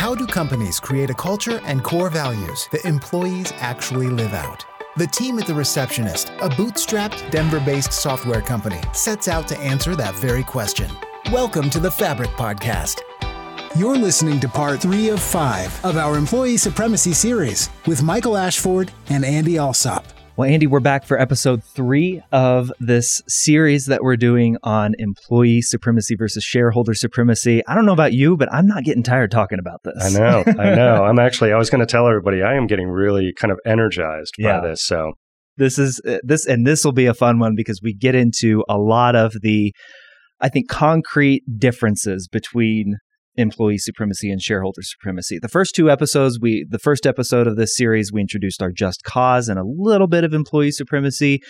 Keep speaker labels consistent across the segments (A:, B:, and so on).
A: How do companies create a culture and core values that employees actually live out? The team at The Receptionist, a bootstrapped Denver based software company, sets out to answer that very question. Welcome to the Fabric Podcast. You're listening to part three of five of our Employee Supremacy series with Michael Ashford and Andy Alsop.
B: Well, Andy, we're back for episode three of this series that we're doing on employee supremacy versus shareholder supremacy. I don't know about you, but I'm not getting tired talking about this.
C: I know, I know. I'm actually, I was going to tell everybody, I am getting really kind of energized
B: Yeah.
C: by this. So,
B: this is uh, this and this will be a fun one because we get into a lot of the i think concrete differences between employee supremacy and shareholder supremacy the first two episodes we the first episode of this series we introduced our just cause and a little bit of employee supremacy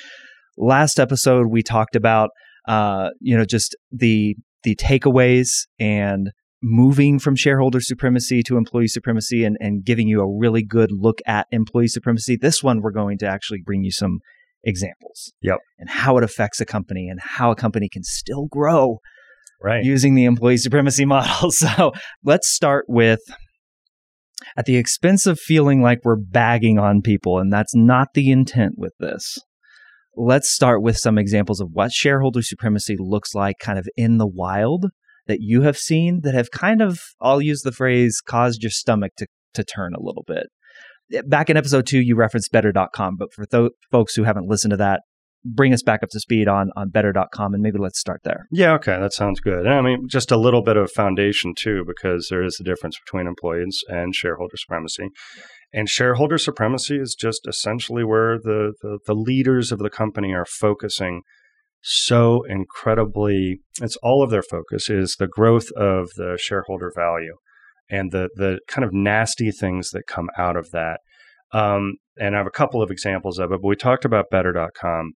B: last episode we talked about uh you know just the the takeaways and moving from shareholder supremacy to employee supremacy and, and giving you a really good look at employee supremacy. This one, we're going to actually bring you some examples.
C: Yep.
B: And how it affects a company and how a company can still grow
C: right.
B: using the employee supremacy model. So let's start with at the expense of feeling like we're bagging on people, and that's not the intent with this. Let's start with some examples of what shareholder supremacy looks like kind of in the wild that you have seen that have kind of, I'll use the phrase, caused your stomach to, to turn a little bit. Back in episode two, you referenced better.com, but for those folks who haven't listened to that, bring us back up to speed on, on better.com and maybe let's start there.
C: yeah, okay, that sounds good. And I mean, just a little bit of foundation too, because there is a difference between employees and shareholder supremacy. And shareholder supremacy is just essentially where the, the, the leaders of the company are focusing so incredibly, it's all of their focus is the growth of the shareholder value and the, the kind of nasty things that come out of that. Um, and I have a couple of examples of it, but we talked about better.com.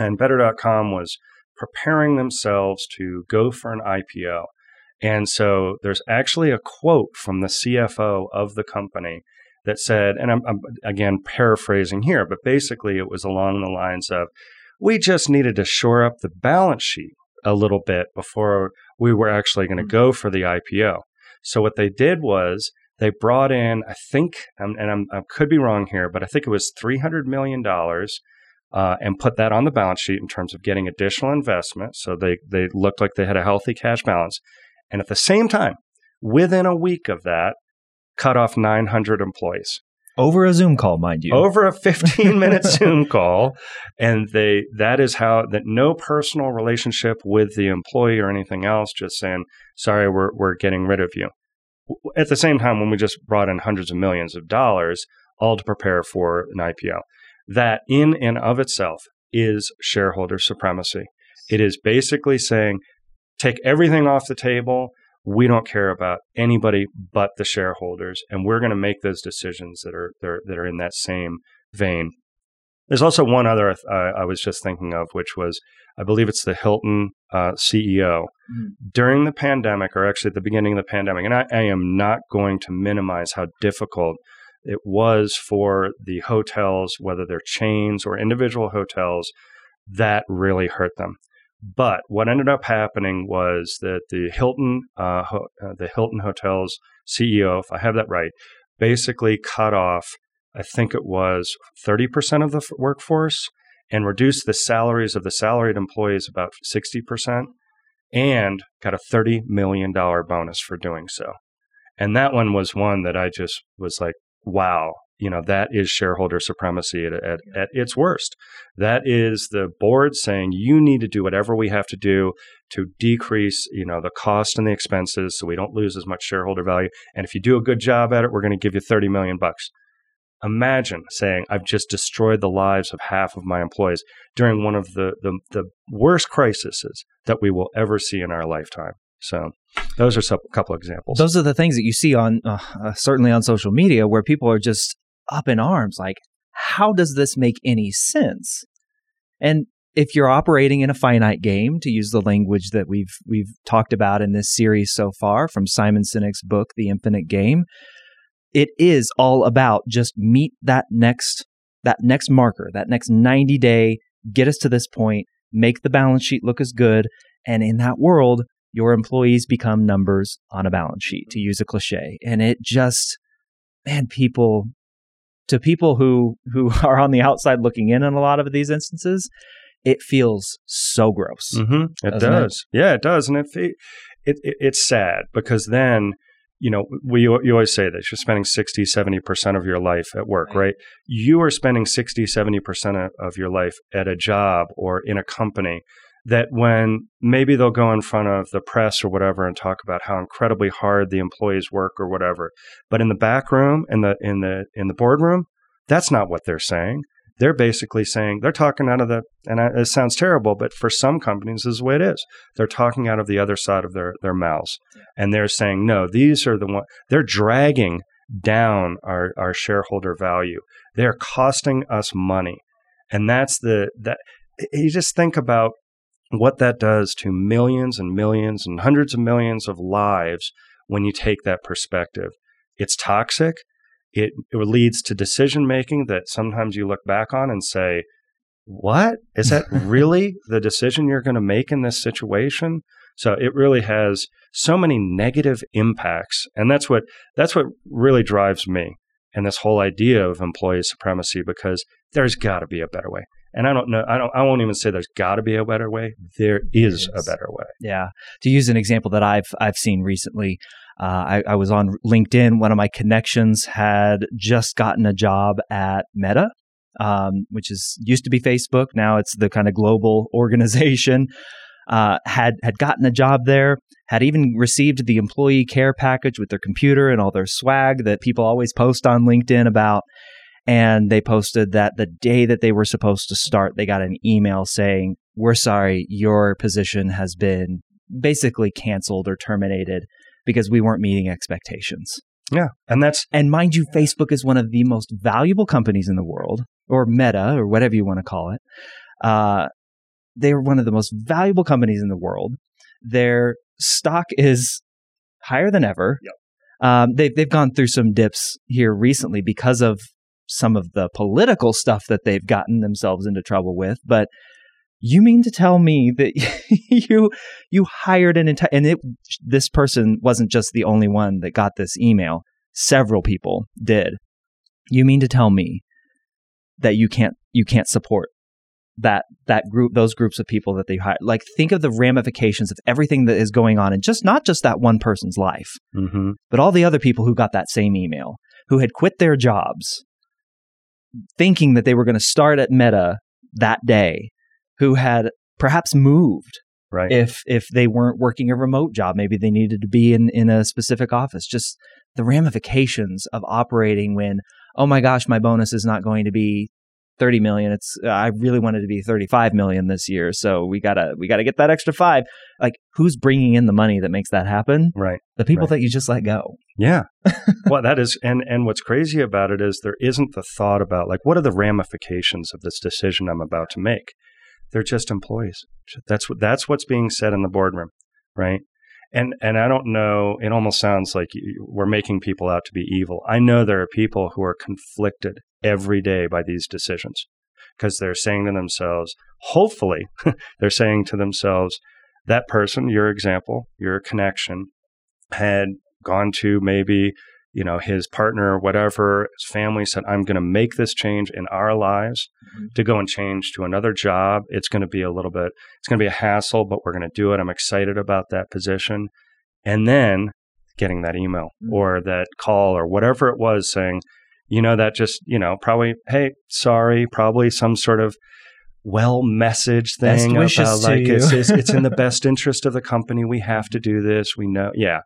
C: And better.com was preparing themselves to go for an IPO. And so there's actually a quote from the CFO of the company that said, and I'm, I'm again paraphrasing here, but basically it was along the lines of, we just needed to shore up the balance sheet a little bit before we were actually going to mm. go for the IPO. So what they did was they brought in, I think, and I'm, I could be wrong here, but I think it was $300 million uh, and put that on the balance sheet in terms of getting additional investment. So they, they looked like they had a healthy cash balance. And at the same time, within a week of that, cut off 900 employees
B: Over a Zoom call, mind you.
C: over a 15 minute Zoom call. And they, that is how, that no personal relationship with the employee or anything else, just saying, sorry, we're, we're getting rid of you. At the same time, when we just brought in hundreds of millions of dollars, all to prepare for an IPO, that in and of itself is shareholder supremacy. It is basically saying, take everything off the table. We don't care about anybody but the shareholders, and we're going to make those decisions that are that are, that are in that same vein. There's also one other uh, I was just thinking of, which was I believe it's the Hilton uh, CEO
B: Mm.
C: during the pandemic, or actually at the beginning of the pandemic. And I, I am not going to minimize how difficult it was for the hotels, whether they're chains or individual hotels, that really hurt them. But what ended up happening was that the Hilton, uh, ho- uh, the Hilton Hotels CEO, if I have that right, basically cut off, I think it was 30% of the f- workforce and reduced the salaries of the salaried employees about 60% and got a $30 million bonus for doing so. And that one was one that I just was like, wow, you know, that is shareholder supremacy at, at, at its worst. That is the board saying you need to do whatever we have to do to decrease, you know, the cost and the expenses so we don't lose as much shareholder value. And if you do a good job at it, we're going to give you 30 million bucks. Imagine saying, I've just destroyed the lives of half of my employees during one of the, the, the worst crises that we will ever see in our lifetime. So, those are a couple examples.
B: Those are the things that you see on, uh, uh, certainly on social media, where people are just up in arms. Like, how does this make any sense? And if you're operating in a finite game, to use the language that we've we've talked about in this series so far from Simon Sinek's book, The Infinite Game, it is all about just meet that next that next marker, that next 90 day, get us to this point, make the balance sheet look as good, and in that world, your employees become numbers on a balance sheet, to use a cliche. And it just, man, people, to people who, who are on the outside looking in in a lot of these instances, it feels so gross.
C: Mm-hmm. It does. It? Yeah, it does. And it, it, it, it's sad because then, you know, we you always say this, you're spending 60, 70% of your life at work, right? right? You are spending 60, 70% of your life at a job or in a company that when maybe they'll go in front of the press or whatever and talk about how incredibly hard the employees work or whatever, but in the back room, in the in the in the boardroom, that's not what they're saying. They're basically saying they're talking out of the and it sounds terrible but for some companies this is the way it is. They're talking out of the other side of their their mouths. And they're saying no these are the one they're dragging down our our shareholder value. They're costing us money. And that's the that you just think about what that does to millions and millions and hundreds of millions of lives when you take that perspective it's toxic it, it leads to decision making that sometimes you look back on and say, what? Is that really the decision you're going to make in this situation? So it really has so many negative impacts. And that's what that's what really drives me and this whole idea of employee supremacy because there's got to be a better way. And I don't know, I don't I won't even say there's got to be a better way. There is a better way.
B: Yeah. To use an example that I've I've seen recently, uh, I, I, was on LinkedIn. One of my connections had just gotten a job at Meta, um, which is used to be Facebook. Now it's the kind of global organization. Uh, had had gotten a job there. Had even received the employee care package with their computer and all their swag that people always post on LinkedIn about. And they posted that the day that they were supposed to start, they got an email saying, "We're sorry, your position has been basically canceled or terminated." because we weren't meeting expectations.
C: Yeah. And that's
B: and mind you, Facebook is one of the most valuable companies in the world, or Meta, or whatever you want to call it. Uh, they are one of the most valuable companies in the world. Their stock is higher than ever. Yep. Um, they've they've gone through some dips here recently because of some of the political stuff that they've gotten themselves into trouble with, but you mean to tell me that you you hired an entire and it this person wasn't just the only one that got this email. Several people did. You mean to tell me that you can't you can't support that that group those groups of people that they hire like think of the ramifications of everything that is going on and just not just that one person's life mm-hmm. but all the other people who got that same email who had quit their jobs thinking that they were going to start at meta that day who had perhaps moved
C: right.
B: if if they weren't working a remote job. Maybe they needed to be in in a specific office. Just the ramifications of operating when oh my gosh my bonus is not going to be 30 million it's i really wanted to be 35 million this year so we gotta we gotta get that extra five like who's bringing in the money that makes that happen
C: right
B: the people
C: right.
B: that you just let go
C: yeah well that is and and what's crazy about it is there isn't the thought about like what are the ramifications of this decision i'm about to make they're just employees. That's what that's what's being said in the boardroom, right? And and I don't know. It almost sounds like we're making people out to be evil. I know there are people who are conflicted every day by these decisions because they're saying to themselves, hopefully, they're saying to themselves, that person, your example, your connection, had gone to maybe you know his partner whatever his family said i'm going to make this change in our lives mm-hmm. to go and change to another job it's going to be a little bit it's going to be a hassle but we're going to do it i'm excited about that position and then getting that email mm-hmm. or that call or whatever it was saying you know that just you know probably hey sorry probably some sort of well message thing
B: about like
C: it's, it's, it's in the best interest of the company we have to do this we know yeah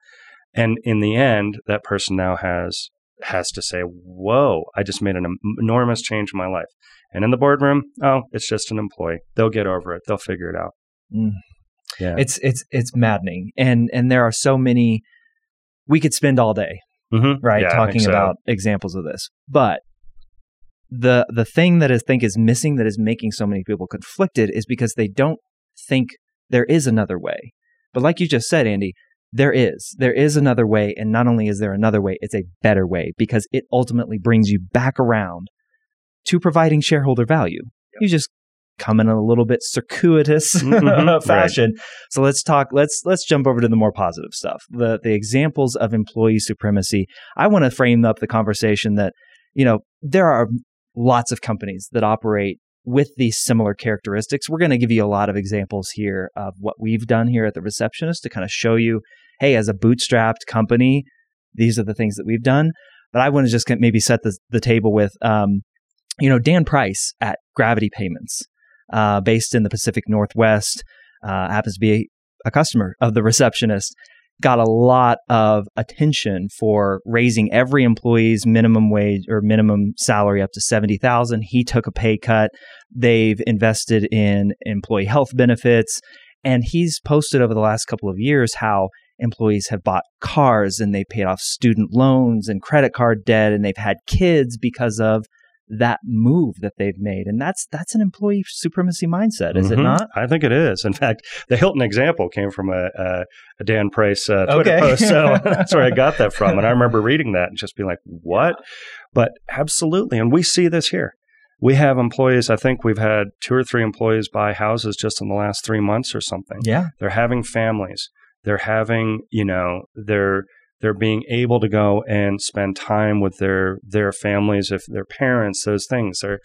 C: and in the end, that person now has has to say, "Whoa, I just made an enormous change in my life." And in the boardroom, oh, it's just an employee. They'll get over it. They'll figure it out.
B: Mm. Yeah, it's it's it's maddening, and and there are so many. We could spend all day, mm-hmm. right,
C: yeah,
B: talking
C: so.
B: about examples of this, but the the thing that I think is missing that is making so many people conflicted is because they don't think there is another way. But like you just said, Andy, there is. There is another way. And not only is there another way, it's a better way because it ultimately brings you back around to providing shareholder value. Yep. You just come in a little bit circuitous
C: Mhm,
B: fashion. So let's talk. Let's let's jump over to the more positive stuff. The the examples of employee supremacy. I want to frame up the conversation that you know there are lots of companies that operate with these similar characteristics. We're going to give you a lot of examples here of what we've done here at the receptionist to kind of show you, hey, as a bootstrapped company, these are the things that we've done. But I want to just maybe set the, the table with, um, you know, Dan Price at Gravity Payments, uh, based in the Pacific Northwest, uh, happens to be a customer of the receptionist got a lot of attention for raising every employee's minimum wage or minimum salary up to 70,000. He took a pay cut. They've invested in employee health benefits and he's posted over the last couple of years how employees have bought cars and they paid off student loans and credit card debt and they've had kids because of that move that they've made and that's that's an employee supremacy mindset is
C: Mhm.
B: it not
C: I think it is. In fact, the Hilton example came from a, a, a Dan Price uh, Twitter
B: Okay.
C: post, so that's where I got that from. And I remember reading that and just being like, "What?" But absolutely, and we see this here. We have employees. I think we've had two or three employees buy houses just in the last three months or something.
B: yeah
C: They're having families. They're having, you know, they're they're being able to go and spend time with their their families, if their parents, those things. They're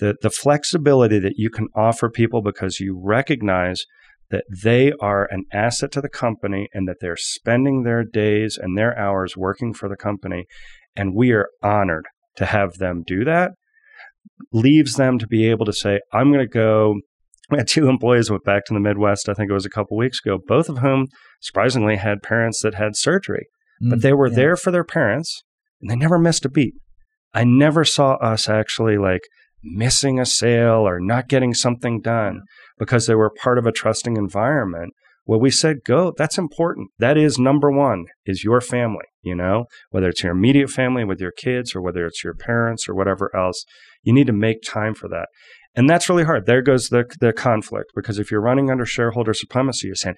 C: the the flexibility that you can offer people because you recognize that they are an asset to the company and that they're spending their days and their hours working for the company, and we are honored to have them do that. Leaves them to be able to say, "I'm going to go." We had two employees went back to the Midwest. I think it was a couple weeks ago. Both of whom, surprisingly, had parents that had surgery but they were
B: Mm, Yeah.
C: there for their parents and they never missed a beat. I never saw us actually like missing a sale or not getting something done because they were part of a trusting environment. Where we said go that's important. That is number one is your family you know? Whether it's your immediate family with your kids or whether it's your parents or whatever else you need to make time for that. And that's really hard. There goes the, the conflict because if you're running under shareholder supremacy you're saying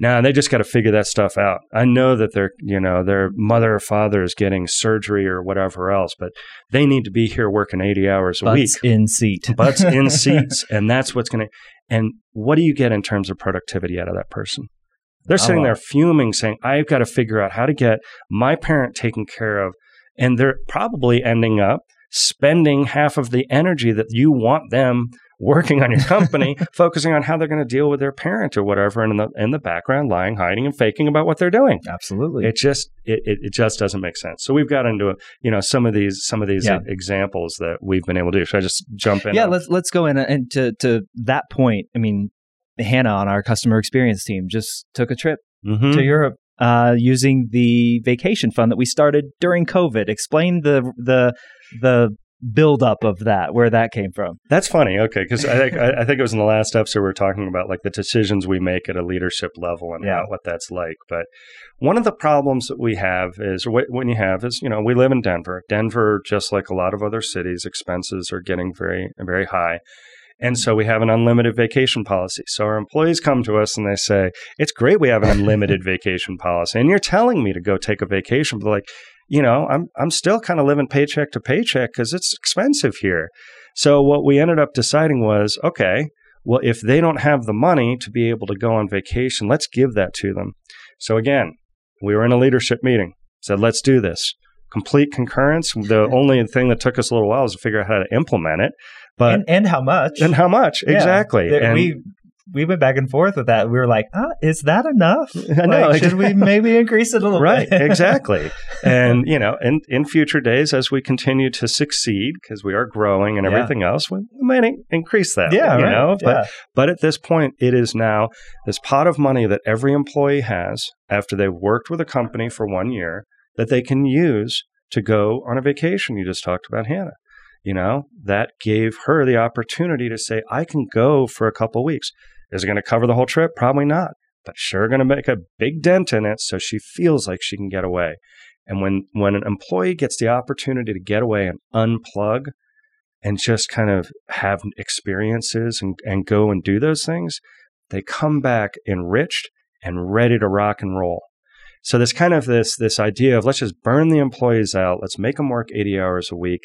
C: now they just got to figure that stuff out. I know that their, you know, their mother or father is getting surgery or whatever else, but they need to be here working 80 hours a week.
B: butts in seat
C: Butts in seats. And that's what's going to, and what do you get in terms of productivity out of that person? They're sitting there fuming, saying, I've got to figure out how to get my parent taken care of. And they're probably ending up spending half of the energy that you want them working on your company, focusing on how they're going to deal with their parent or whatever, and in the in the background, lying, hiding, and faking about what they're doing.
B: absolutely
C: It just it, it, it just doesn't make sense. So we've got into you know some of these some of these
B: Yeah.
C: examples that we've been able to do. Should I just jump in?
B: yeah
C: on-
B: let's let's go in and to to that point i mean hannah on our customer experience team just took a trip
C: Mhm.
B: to europe uh, using the vacation fund that we started during covid explain the the the build up of that where that came from
C: That's funny. Okay, because I, think- I think it was in the last episode we were talking about like the decisions we make at a leadership level and
B: Yeah.
C: how, what that's like. But one of the problems that we have is what when you have is you know we live in Denver. Denver, just like a lot of other cities, expenses are getting very very high. And so we have an unlimited vacation policy. So our employees come to us and they say, It's great we have an unlimited vacation policy. And you're telling me to go take a vacation, but like, you know, I'm I'm still kind of living paycheck to paycheck because it's expensive here. So what we ended up deciding was, okay, well, if they don't have the money to be able to go on vacation, let's give that to them. So again, we were in a leadership meeting, said, let's do this. Complete concurrence. The only thing that took us a little while was to figure out how to implement it. But
B: and, and how much
C: and how much?
B: Yeah.
C: exactly. And
B: we we went back and forth with that we were like ah, is that enough
C: I know,
B: Like, should we maybe increase it a little
C: right,
B: bit
C: exactly. And you know, in in future days, as we continue to succeed, because we are growing and
B: Yeah.
C: everything else, we may increase that.
B: yeah
C: you
B: right.
C: know. But
B: yeah.
C: But at this point, it is now this pot of money that every employee has after they've worked with a company for one year that they can use to go on a vacation. You just talked about Hannah. You know, that gave her the opportunity to say, I can go for a couple weeks. Is it going to cover the whole trip? Probably not, but sure going to make a big dent in it so she feels like she can get away. And when, when an employee gets the opportunity to get away and unplug and just kind of have experiences and, and go and do those things, they come back enriched and ready to rock and roll. So this kind of this this idea of let's just burn the employees out, let's make them work 80 hours a week.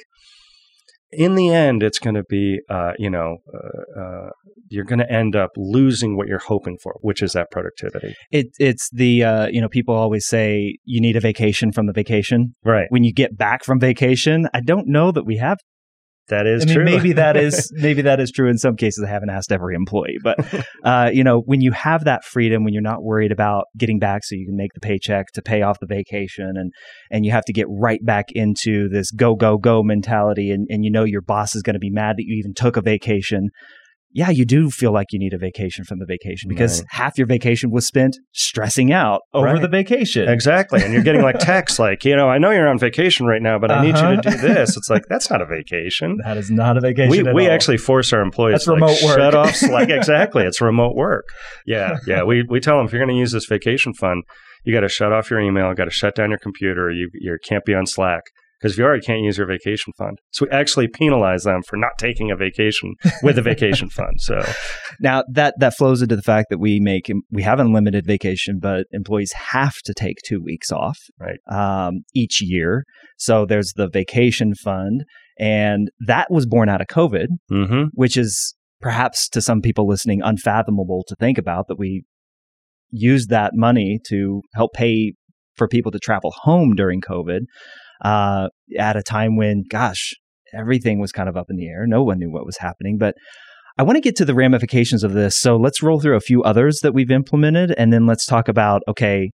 C: In the end, it's going to be, uh, you know, uh, uh, you're going to end up losing what you're hoping for, which is that productivity.
B: It, it's the, uh, you know, people always say you need a vacation from the vacation.
C: Right.
B: When you get back from vacation, I don't know that we have
C: that is
B: I mean,
C: true.
B: maybe that is maybe that is true in some cases. I haven't asked every employee, but uh, you know, when you have that freedom, when you're not worried about getting back, so you can make the paycheck to pay off the vacation, and and you have to get right back into this go go go mentality, and and you know your boss is going to be mad that you even took a vacation yeah, you do feel like you need a vacation from the vacation because
C: Right.
B: half your vacation was spent stressing out over
C: Right.
B: the vacation.
C: Exactly. And you're getting like texts like, you know, I know you're on vacation right now, but I need you to
B: Uh-huh.
C: do this. It's like, that's not a vacation.
B: That is not a vacation.
C: We, we
B: all.
C: actually force our employees
B: That's
C: to like,
B: remote work.
C: shut off Slack. exactly. It's remote work. Yeah. Yeah. We, we tell them if you're going to use this vacation fund, you got to shut off your email, got to shut down your computer. You, you can't be on Slack. Because if you already can't use your vacation fund. So we actually penalize them for not taking a vacation with a vacation fund. So
B: Now that that flows into the fact that we make we have unlimited vacation, but employees have to take two weeks off
C: Right.
B: um, each year. So there's the vacation fund, and that was born out of COVID,
C: hmm
B: which is perhaps to some people listening unfathomable to think about that we used that money to help pay for people to travel home during COVID uh, at a time when, gosh, everything was kind of up in the air. No one knew what was happening, but. I want to get to the ramifications of this. So let's roll through a few others that we've implemented and then let's talk about okay,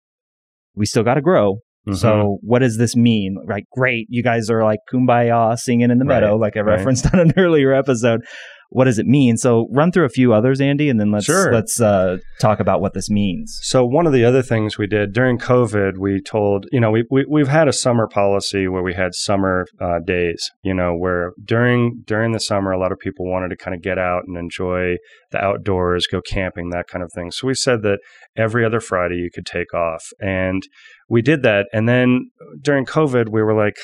B: we still got to grow.
C: Mm-hmm.
B: So what does this mean? Right, great. You guys are like kumbaya singing in the
C: Right,
B: meadow, like I
C: right.
B: referenced on an earlier episode. What does it mean? So run through a few others, Andy, and then let's
C: Sure.
B: let's uh, talk about what this means.
C: So one of the other things we did during COVID, we told you know we, we we've had a summer policy where we had summer uh, days. You know where during during the summer, a lot of people wanted to kind of get out and enjoy the outdoors, go camping, that kind of thing. So we said that every other Friday you could take off, and we did that. And then during COVID, we were like.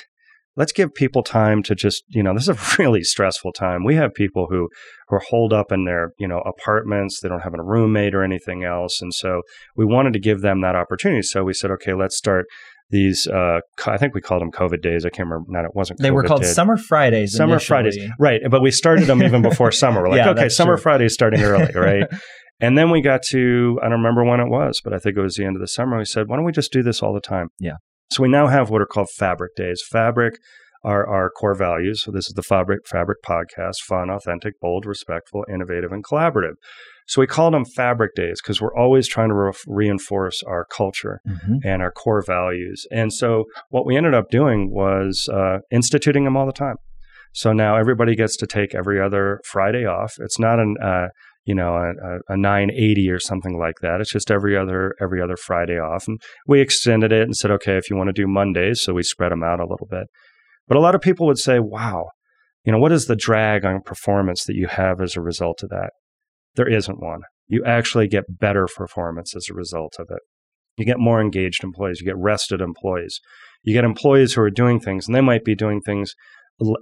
C: Let's give people time to just, you know, this is a really stressful time. We have people who, who are holed up in their, you know, apartments. They don't have a roommate or anything else. And so we wanted to give them that opportunity. So we said, okay, let's start these. Uh, I think we called them COVID days. I can't remember. Not it wasn't.
B: COVID they were called. Summer Fridays.
C: Summer
B: initially.
C: Fridays, right? But we started them even before summer. We're like,
B: Yeah,
C: okay, Summer
B: true.
C: Fridays starting early, right? and then we got to I don't remember when it was, but I think it was the end of the summer. We said, why don't we just do this all the time?
B: Yeah.
C: So we now have what are called Fabric Days. Fabric are our core values. So this is the Fabric Fabric podcast: fun, authentic, bold, respectful, innovative, and collaborative. So we called them Fabric Days because we're always trying to re- reinforce our culture
B: Mhm.
C: and our core values. And so what we ended up doing was uh, instituting them all the time. So now everybody gets to take every other Friday off. It's not an uh, you know a, a, a 980 or something like that. It's just every other every other Friday off. And we extended it and said, okay, if you want to do Mondays, so we spread them out a little bit. But a lot of people would say, wow, you know, what is the drag on performance that you have as a result of that? There isn't one. You actually get better performance as a result of it. You get more engaged employees. You get rested employees. You get employees who are doing things, and they might be doing things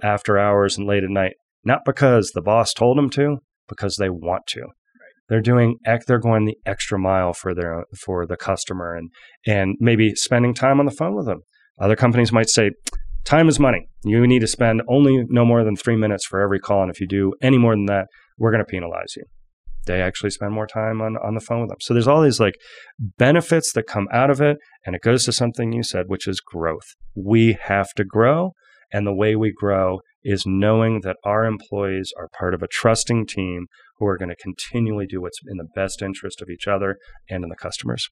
C: after hours and late at night, not because the boss told them to, because they want to. They're doing they're going the extra mile for their for the customer and and maybe spending time on the phone with them. Other companies might say, time is money. You need to spend only no more than three minutes for every call, and if you do any more than that, we're going to penalize you. They actually spend more time on, on the phone with them. So there's all these like benefits that come out of it. And it goes to something you said, which is growth. We have to grow. And the way we grow is knowing that our employees are part of a trusting team who are going to continually do what's in the best interest of each other and in the customers.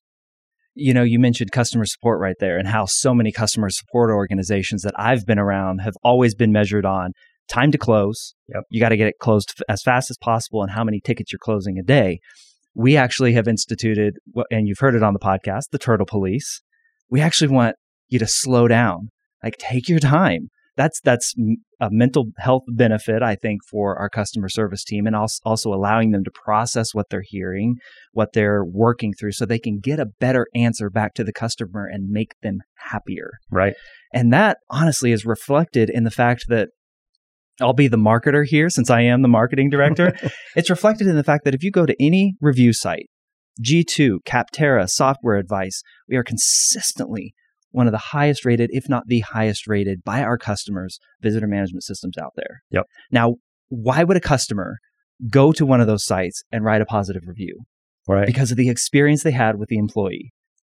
B: you know, you mentioned customer support right there and how so many customer support organizations that I've been around have always been measured on time to close.
C: Yep.
B: You got to get it closed as fast as possible and how many tickets you're closing a day. We actually have instituted, and you've heard it on the podcast, the Turtle Police. We actually want you to slow down, like take your time. That's that's a mental health benefit, I think, for our customer service team, and also also allowing them to process what they're hearing, what they're working through, so they can get a better answer back to the customer and make them happier.
C: Right.
B: And that honestly is reflected in the fact that I'll be the marketer here since I am the marketing director. it's reflected in the fact that if you go to any review site, G2, Capterra, Software Advice, we are consistently one of the highest rated, if not the highest rated by our customers, visitor management systems out there.
C: Yep.
B: Now, why would a customer go to one of those sites and write a positive review?
C: Right.
B: Because of the experience they had with the employee.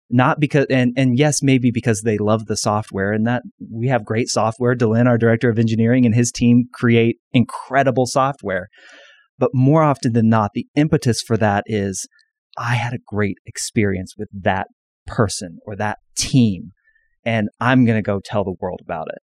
B: Not because, and, and yes, maybe because they love the software and that we have great software. Delin, our director of engineering, and his team create incredible software. But more often than not, the impetus for that is I had a great experience with that person or that team, and I'm going to go tell the world about it.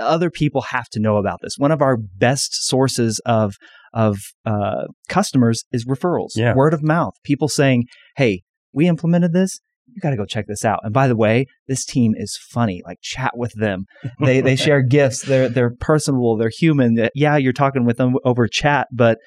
B: Uh, Other people have to know about this. One of our best sources of of uh, customers is referrals,
C: Yeah.
B: word of mouth. People saying, "Hey, we implemented this. You got to go check this out." And by the way, this team is funny. Like chat with them. They they share gifts. They're they're personable. They're human. Uh, Yeah, you're talking with them over chat, but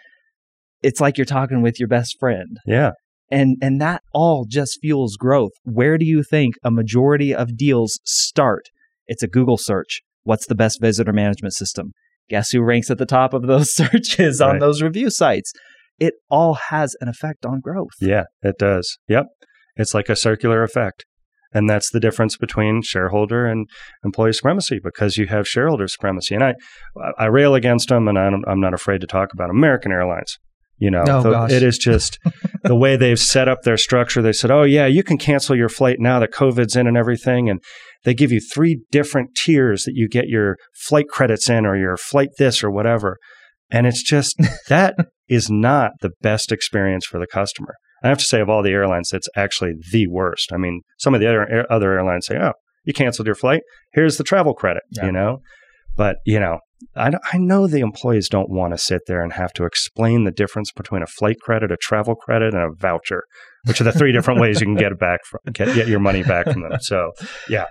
B: it's like you're talking with your best friend
C: yeah.
B: And and that all just fuels growth where do you think a majority of deals start it's a google search what's the best visitor management system guess who ranks at the top of those searches on
C: Right.
B: those review sites it all has an effect on growth
C: Yeah, it does. Yep. It's like a circular effect. And that's the difference between shareholder and employee supremacy because you have shareholder supremacy. And I, I rail against them, and I'm, I'm not afraid to talk about American Airlines. You know,
B: Oh,
C: the- it is just the way they've set up their structure. They said, oh, yeah, you can cancel your flight now that COVID's in and everything. And they give you three different tiers that you get your flight credits in or your flight this or whatever. And it's just that is not the best experience for the customer. I have to say, of all the airlines, that's actually the worst. I mean, some of the other other airlines say, "Oh, you canceled your flight. Here's the travel credit."
B: Yeah.
C: You know, but you know, I, I know the employees don't want to sit there and have to explain the difference between a flight credit, a travel credit, and a voucher, which are the three different ways you can get it back from get, get your money back from them. So, yeah,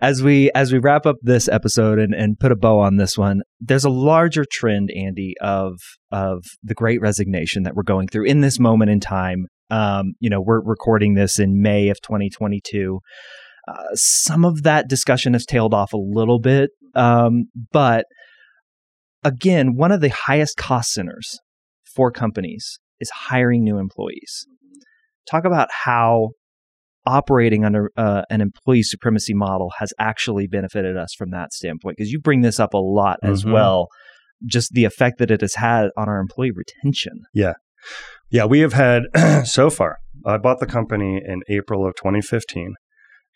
B: as we as we wrap up this episode and, and put a bow on this one there's a larger trend andy of of the great resignation that we're going through in this moment in time. Um, you know we're recording this in may of 2022 uh, some of that discussion has tailed off a little bit um, but again one of the highest cost centers for companies is hiring new employees talk about how operating under uh, an employee supremacy model has actually benefited us from that standpoint because you bring this up a lot as
C: Mhm.
B: well just the effect that it has had on our employee retention
C: yeah yeah, we have had so far. I bought the company in April of 2015,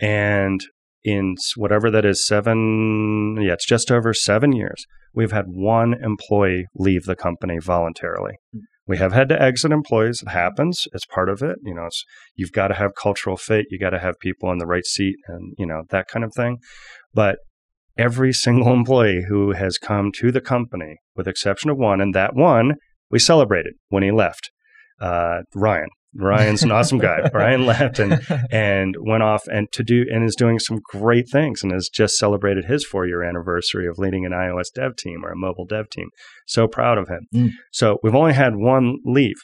C: and in whatever that is, seven, yeah, it's just over seven years, we've had one employee leave the company voluntarily. We have had to exit employees. It happens. It's part of it. You know, it's you've got to have cultural fit. You got to have people in the right seat, and you know that kind of thing. But every single employee who has come to the company, with exception of one, and that one we celebrated when he left. Uh, Ryan. Ryan's an awesome guy. Ryan left and and went off and to do and is doing some great things and has just celebrated his four year anniversary of leading an iOS dev team or a mobile dev team. So proud of him.
B: Mm.
C: So we've only had one leave.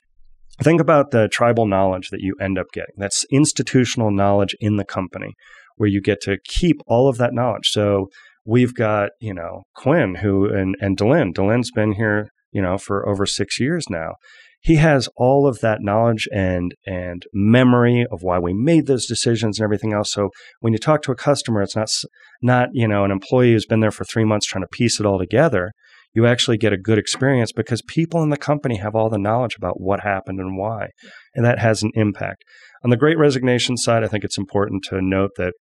C: Think about the tribal knowledge that you end up getting. That's institutional knowledge in the company where you get to keep all of that knowledge. So we've got, you know, Quinn who and, and Delin. Delin's been here, you know, for over six years now he has all of that knowledge and and memory of why we made those decisions and everything else. So when you talk to a customer, it's not not you know an employee who's been there for three months trying to piece it all together. You actually get a good experience because people in the company have all the knowledge about what happened and why, and that has an impact. On the Great Resignation side, I think it's important to note that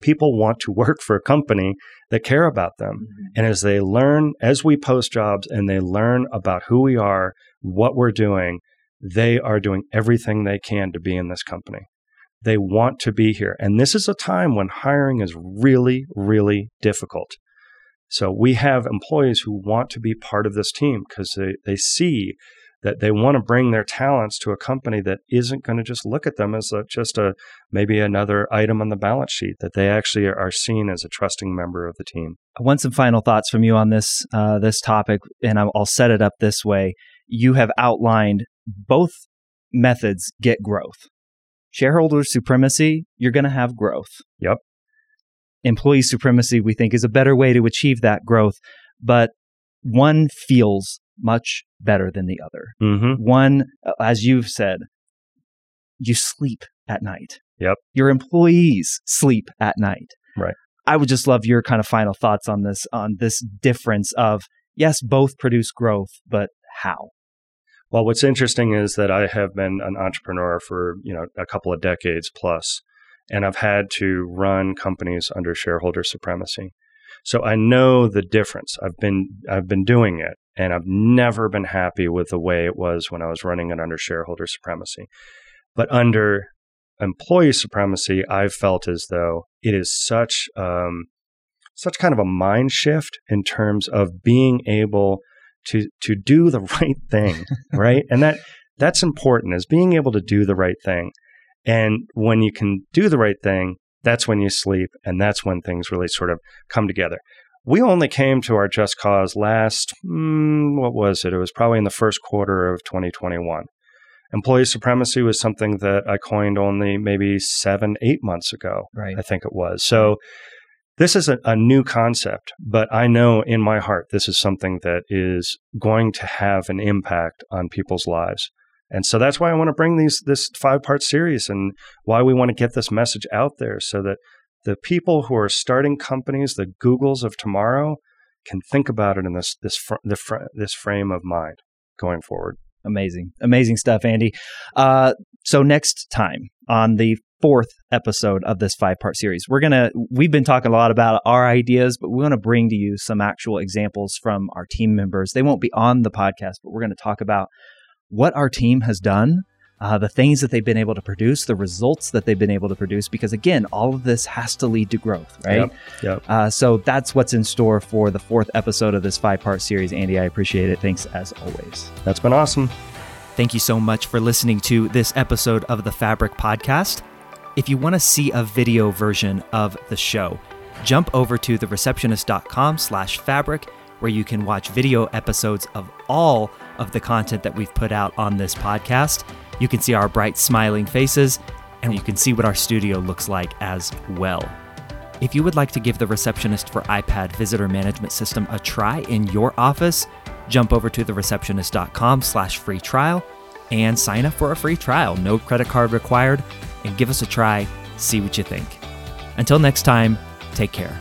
C: people want to work for a company that care about them. Mm-hmm. And as they learn, as we post jobs and they learn about who we are, what we're doing, they are doing everything they can to be in this company. They want to be here. And this is a time when hiring is really, really difficult. So we have employees who want to be part of this team because they, they see that they want to bring their talents to a company that isn't going to just look at them as a, just a maybe another item on the balance sheet that they actually are seen as a trusting member of the team.
B: I want some final thoughts from you on this uh, this topic, and I'll, I'll set it up this way. You have outlined both methods get growth. Shareholder supremacy, you're going to have growth.
C: Yep.
B: Employee supremacy, we think, is a better way to achieve that growth, but one feels much better than the other.
C: Mm-hmm.
B: One, uh, as you've said, you sleep at night.
C: Yep.
B: Your employees sleep at night.
C: Right.
B: I would just love your kind of final thoughts on this on this difference of yes, both produce growth, but how?
C: Well, what's interesting is that I have been an entrepreneur for, you know, a couple of decades plus, and I've had to run companies under shareholder supremacy. So I know the difference. I've been I've been doing it and I've never been happy with the way it was when I was running it under shareholder supremacy. But under employee supremacy, I've felt as though it is such um, such kind of a mind shift in terms of being able to to do the right thing, right? And that that's important is being able to do the right thing. And when you can do the right thing, that's when you sleep and that's when things really sort of come together. We only came to our just cause last, mm, what was it? It was probably in the first quarter of 2021. Employee supremacy was something that I coined only maybe seven, eight months ago.
B: Right.
C: I think it was. So this is a, a, new concept, but I know in my heart this is something that is going to have an impact on people's lives. And so that's why I want to bring these this five part series and why we want to get this message out there so that the people who are starting companies, the Googles of tomorrow, can think about it in this this fr- fr- this frame of mind going forward.
B: Amazing, amazing stuff, Andy. Uh, so next time on the fourth episode of this five part series. We're going to, we've been talking a lot about our ideas, but we want to bring to you some actual examples from our team members. They won't be on the podcast, but we're going to talk about what our team has done, uh, the things that they've been able to produce, the results that they've been able to produce, because again, all of this has to lead to growth, right?
C: Yep. yep.
B: Uh, so that's what's in store for the fourth episode of this five part series. Andy, I appreciate it. Thanks as always.
C: That's been awesome.
B: Thank you so much for listening to this episode of the Fabric Podcast. If you want to see a video version of the show, jump over to thereceptionist.com slash fabric where you can watch video episodes of all of the content that we've put out on this podcast. You can see our bright smiling faces and you can see what our studio looks like as well. If you would like to give the Receptionist for iPad Visitor Management System a try in your office, jump over to thereceptionist.com slash free trial and sign up for a free trial. No credit card required and give us a try, see what you think. Until next time, take care.